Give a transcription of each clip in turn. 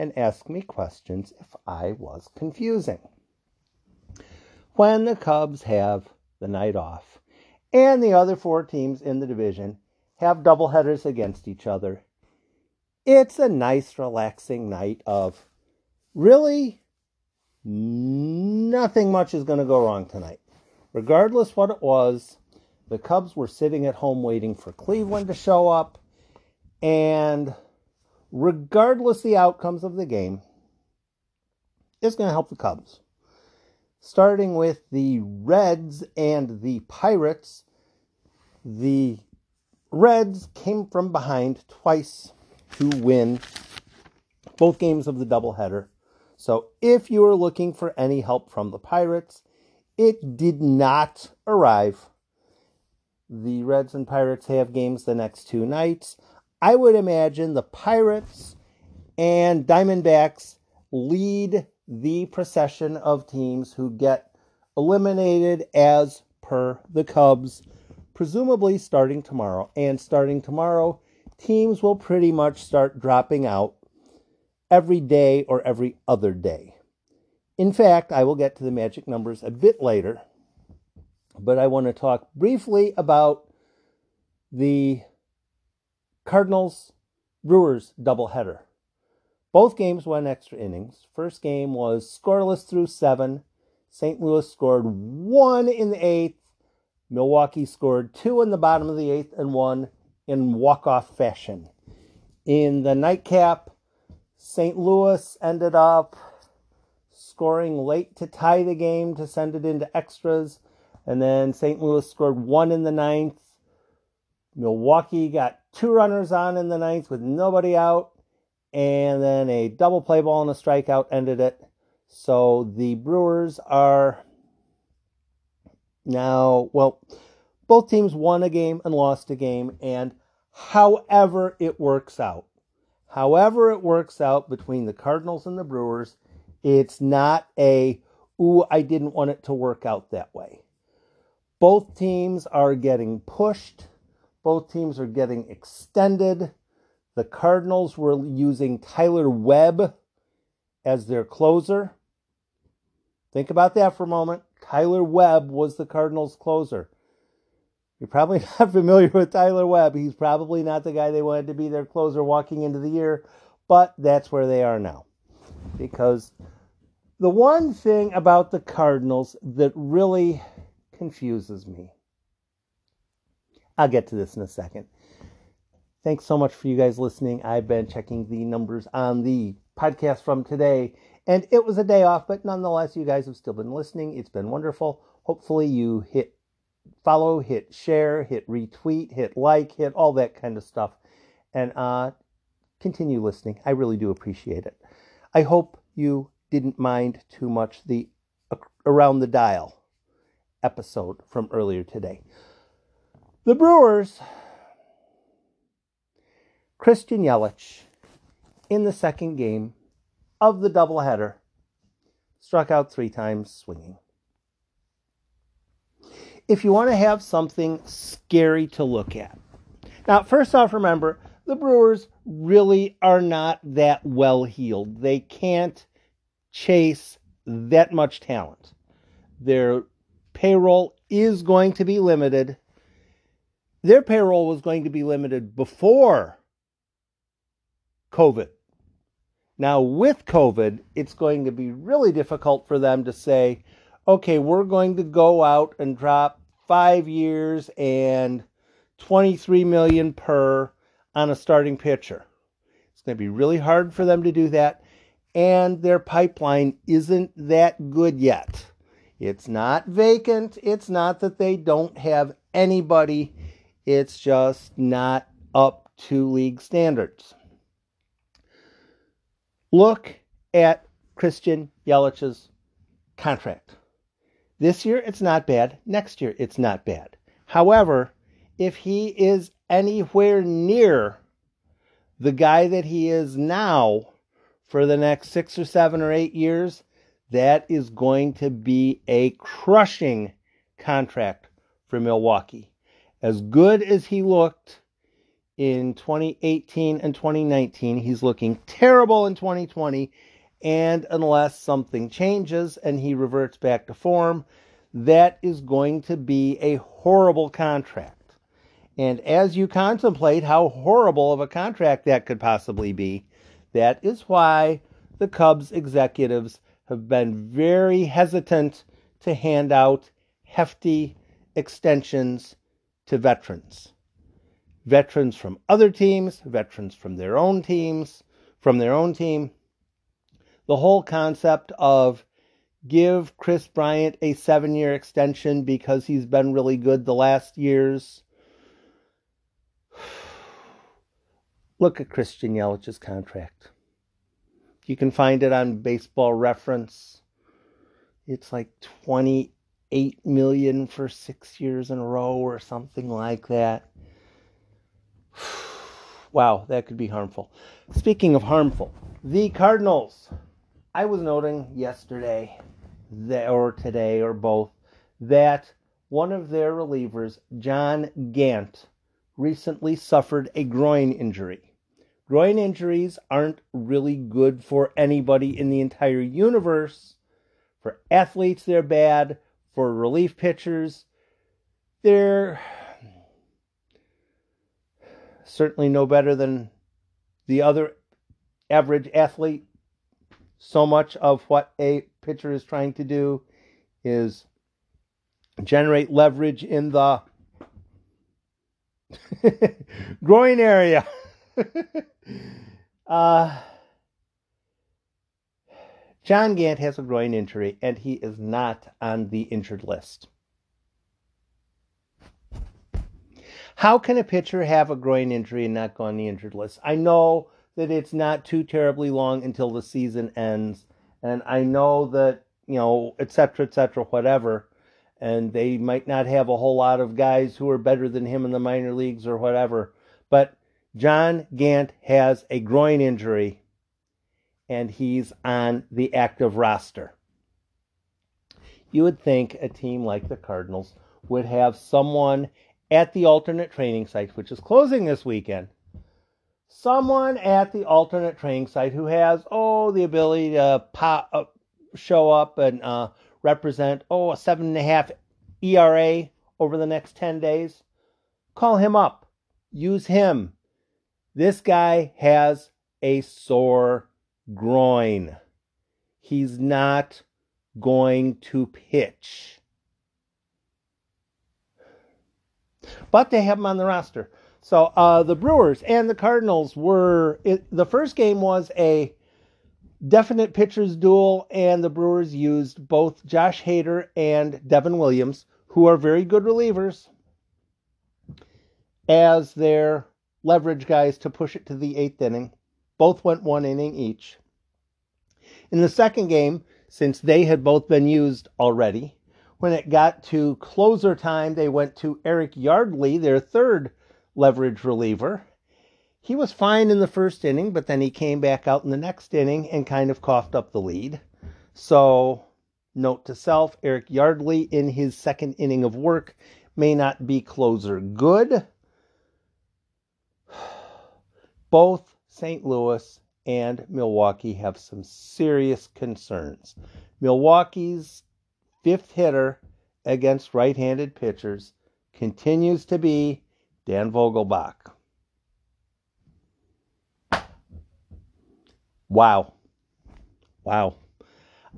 and ask me questions if I was confusing. When the Cubs have the night off and the other four teams in the division have doubleheaders against each other, it's a nice, relaxing night of really nothing much is going to go wrong tonight. Regardless what it was, the Cubs were sitting at home waiting for Cleveland to show up and regardless the outcomes of the game, is going to help the Cubs. Starting with the Reds and the Pirates, the Reds came from behind twice to win both games of the doubleheader. So if you are looking for any help from the Pirates, it did not arrive. The Reds and Pirates have games the next two nights. I would imagine the Pirates and Diamondbacks lead the procession of teams who get eliminated as per the Cubs, presumably starting tomorrow. And starting tomorrow, teams will pretty much start dropping out every day or every other day. In fact, I will get to the magic numbers a bit later, but I want to talk briefly about the Cardinals Brewers doubleheader. Both games went extra innings. First game was scoreless through seven. St. Louis scored one in the eighth. Milwaukee scored two in the bottom of the eighth and one in walk-off fashion. In the nightcap, St. Louis ended up scoring late to tie the game to send it into extras. And then St. Louis scored one in the ninth. Milwaukee got two runners on in the ninth with nobody out, and then a double play ball and a strikeout ended it. So the Brewers are now, well, both teams won a game and lost a game, and however it works out, however it works out between the Cardinals and the Brewers, it's not a, ooh, I didn't want it to work out that way. Both teams are getting pushed both teams are getting extended. The Cardinals were using Tyler Webb as their closer. Think about that for a moment. Tyler Webb was the Cardinals' closer. You're probably not familiar with Tyler Webb. He's probably not the guy they wanted to be their closer walking into the year, but that's where they are now. Because the one thing about the Cardinals that really confuses me I'll get to this in a second. Thanks so much for you guys listening. I've been checking the numbers on the podcast from today, and it was a day off, but nonetheless, you guys have still been listening. It's been wonderful. Hopefully, you hit follow, hit share, hit retweet, hit like, hit all that kind of stuff, and uh, continue listening. I really do appreciate it. I hope you didn't mind too much the around the dial episode from earlier today. The Brewers, Christian Yelich, in the second game of the doubleheader, struck out three times swinging. If you want to have something scary to look at, now, first off, remember the Brewers really are not that well heeled. They can't chase that much talent. Their payroll is going to be limited their payroll was going to be limited before COVID. Now, with COVID, it's going to be really difficult for them to say, okay, we're going to go out and drop five years and 23 million per on a starting pitcher. It's going to be really hard for them to do that. And their pipeline isn't that good yet. It's not vacant. It's not that they don't have anybody it's just not up to league standards. Look at Christian Yelich's contract. This year it's not bad. Next year it's not bad. However, if he is anywhere near the guy that he is now for the next six or seven or eight years, that is going to be a crushing contract for Milwaukee. As good as he looked in 2018 and 2019, he's looking terrible in 2020. And unless something changes and he reverts back to form, that is going to be a horrible contract. And as you contemplate how horrible of a contract that could possibly be, that is why the Cubs executives have been very hesitant to hand out hefty extensions to veterans. Veterans from other teams, veterans from their own teams, from their own team. The whole concept of give Kris Bryant a seven year extension because he's been really good the last years Look at Christian Yelich's contract. You can find it on baseball reference. It's like 28 million for 6 years in a row or something like that. wow, that could be harmful. Speaking of harmful, the Cardinals. I was noting yesterday that, or today or both that one of their relievers, John Gant, recently suffered a groin injury. Groin injuries aren't really good for anybody in the entire universe. For athletes, they're bad. For relief pitchers, they're certainly no better than the other average athlete. So much of what a pitcher is trying to do is generate leverage in the groin area. uh, John Gant has a groin injury and he is not on the injured list. How can a pitcher have a groin injury and not go on the injured list? I know that it's not too terribly long until the season ends, and I know that, you know, et cetera, et cetera, whatever, and they might not have a whole lot of guys who are better than him in the minor leagues or whatever, but John Gant has a groin injury and he's on the active roster. You would think a team like the Cardinals would have someone at the alternate training site, which is closing this weekend. Someone at the alternate training site who has, oh, the ability to pop, uh, show up and uh, represent, oh, a seven and a half ERA over the next 10 days. Call him up. Use him this guy has a sore groin. He's not going to pitch. But they have him on the roster. So uh, the Brewers and the Cardinals were. It, the first game was a definite pitchers duel, and the Brewers used both Josh Hader and Devin Williams, who are very good relievers, as their leverage guys to push it to the eighth inning. Both went one inning each. In the second game, since they had both been used already, when it got to closer time, they went to Eric Yardley, their third leverage reliever. He was fine in the first inning, but then he came back out in the next inning and kind of coughed up the lead. So, note to self Eric Yardley in his second inning of work may not be closer good both St. Louis and Milwaukee have some serious concerns. Milwaukee's fifth hitter against right handed pitchers continues to be Dan Vogelbach. Wow. Wow.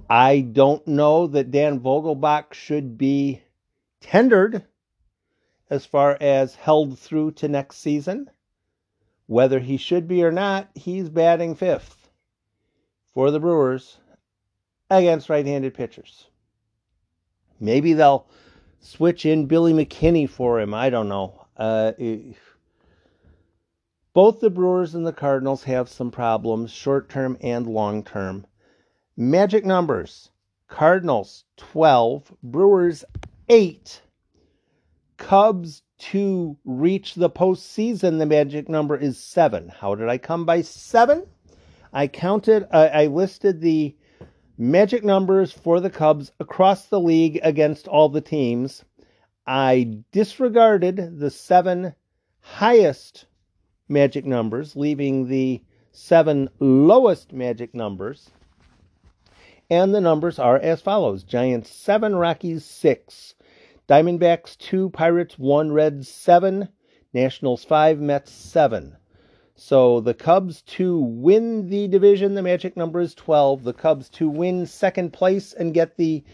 I don't know that Dan Vogelbach should be tendered as far as held through to next season. Whether he should be or not, he's batting fifth for the Brewers against right handed pitchers. Maybe they'll switch in Billy McKinney for him. I don't know. Uh, both the Brewers and the Cardinals have some problems, short term and long term. Magic numbers Cardinals 12, Brewers 8. Cubs to reach the postseason, the magic number is 7. How did I come by 7? I counted, uh, I listed the magic numbers for the Cubs across the league against all the teams. I disregarded the seven highest magic numbers, leaving the seven lowest magic numbers. And the numbers are as follows Giants 7, Rockies 6, Diamondbacks 2, Pirates 1, Reds 7, Nationals 5, Mets 7. So the Cubs to win the division, the magic number is 12. The Cubs to win second place and get the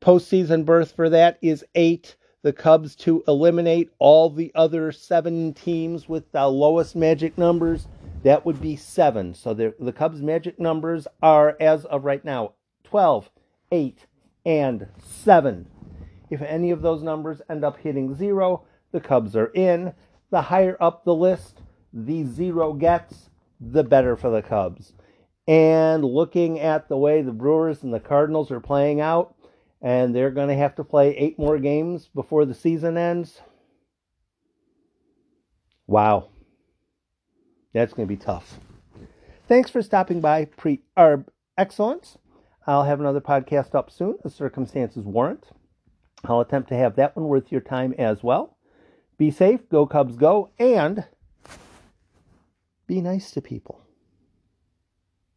postseason berth for that is 8. The Cubs to eliminate all the other seven teams with the lowest magic numbers, that would be 7. So the, the Cubs' magic numbers are, as of right now, 12, 8, and 7. If any of those numbers end up hitting 0, the Cubs are in. The higher up the list, the 0 gets, the better for the Cubs. And looking at the way the Brewers and the Cardinals are playing out, and they're going to have to play eight more games before the season ends. Wow. That's going to be tough. Thanks for stopping by Pre Arb Excellence. I'll have another podcast up soon as circumstances warrant. I'll attempt to have that one worth your time as well. Be safe, go Cubs go, and be nice to people.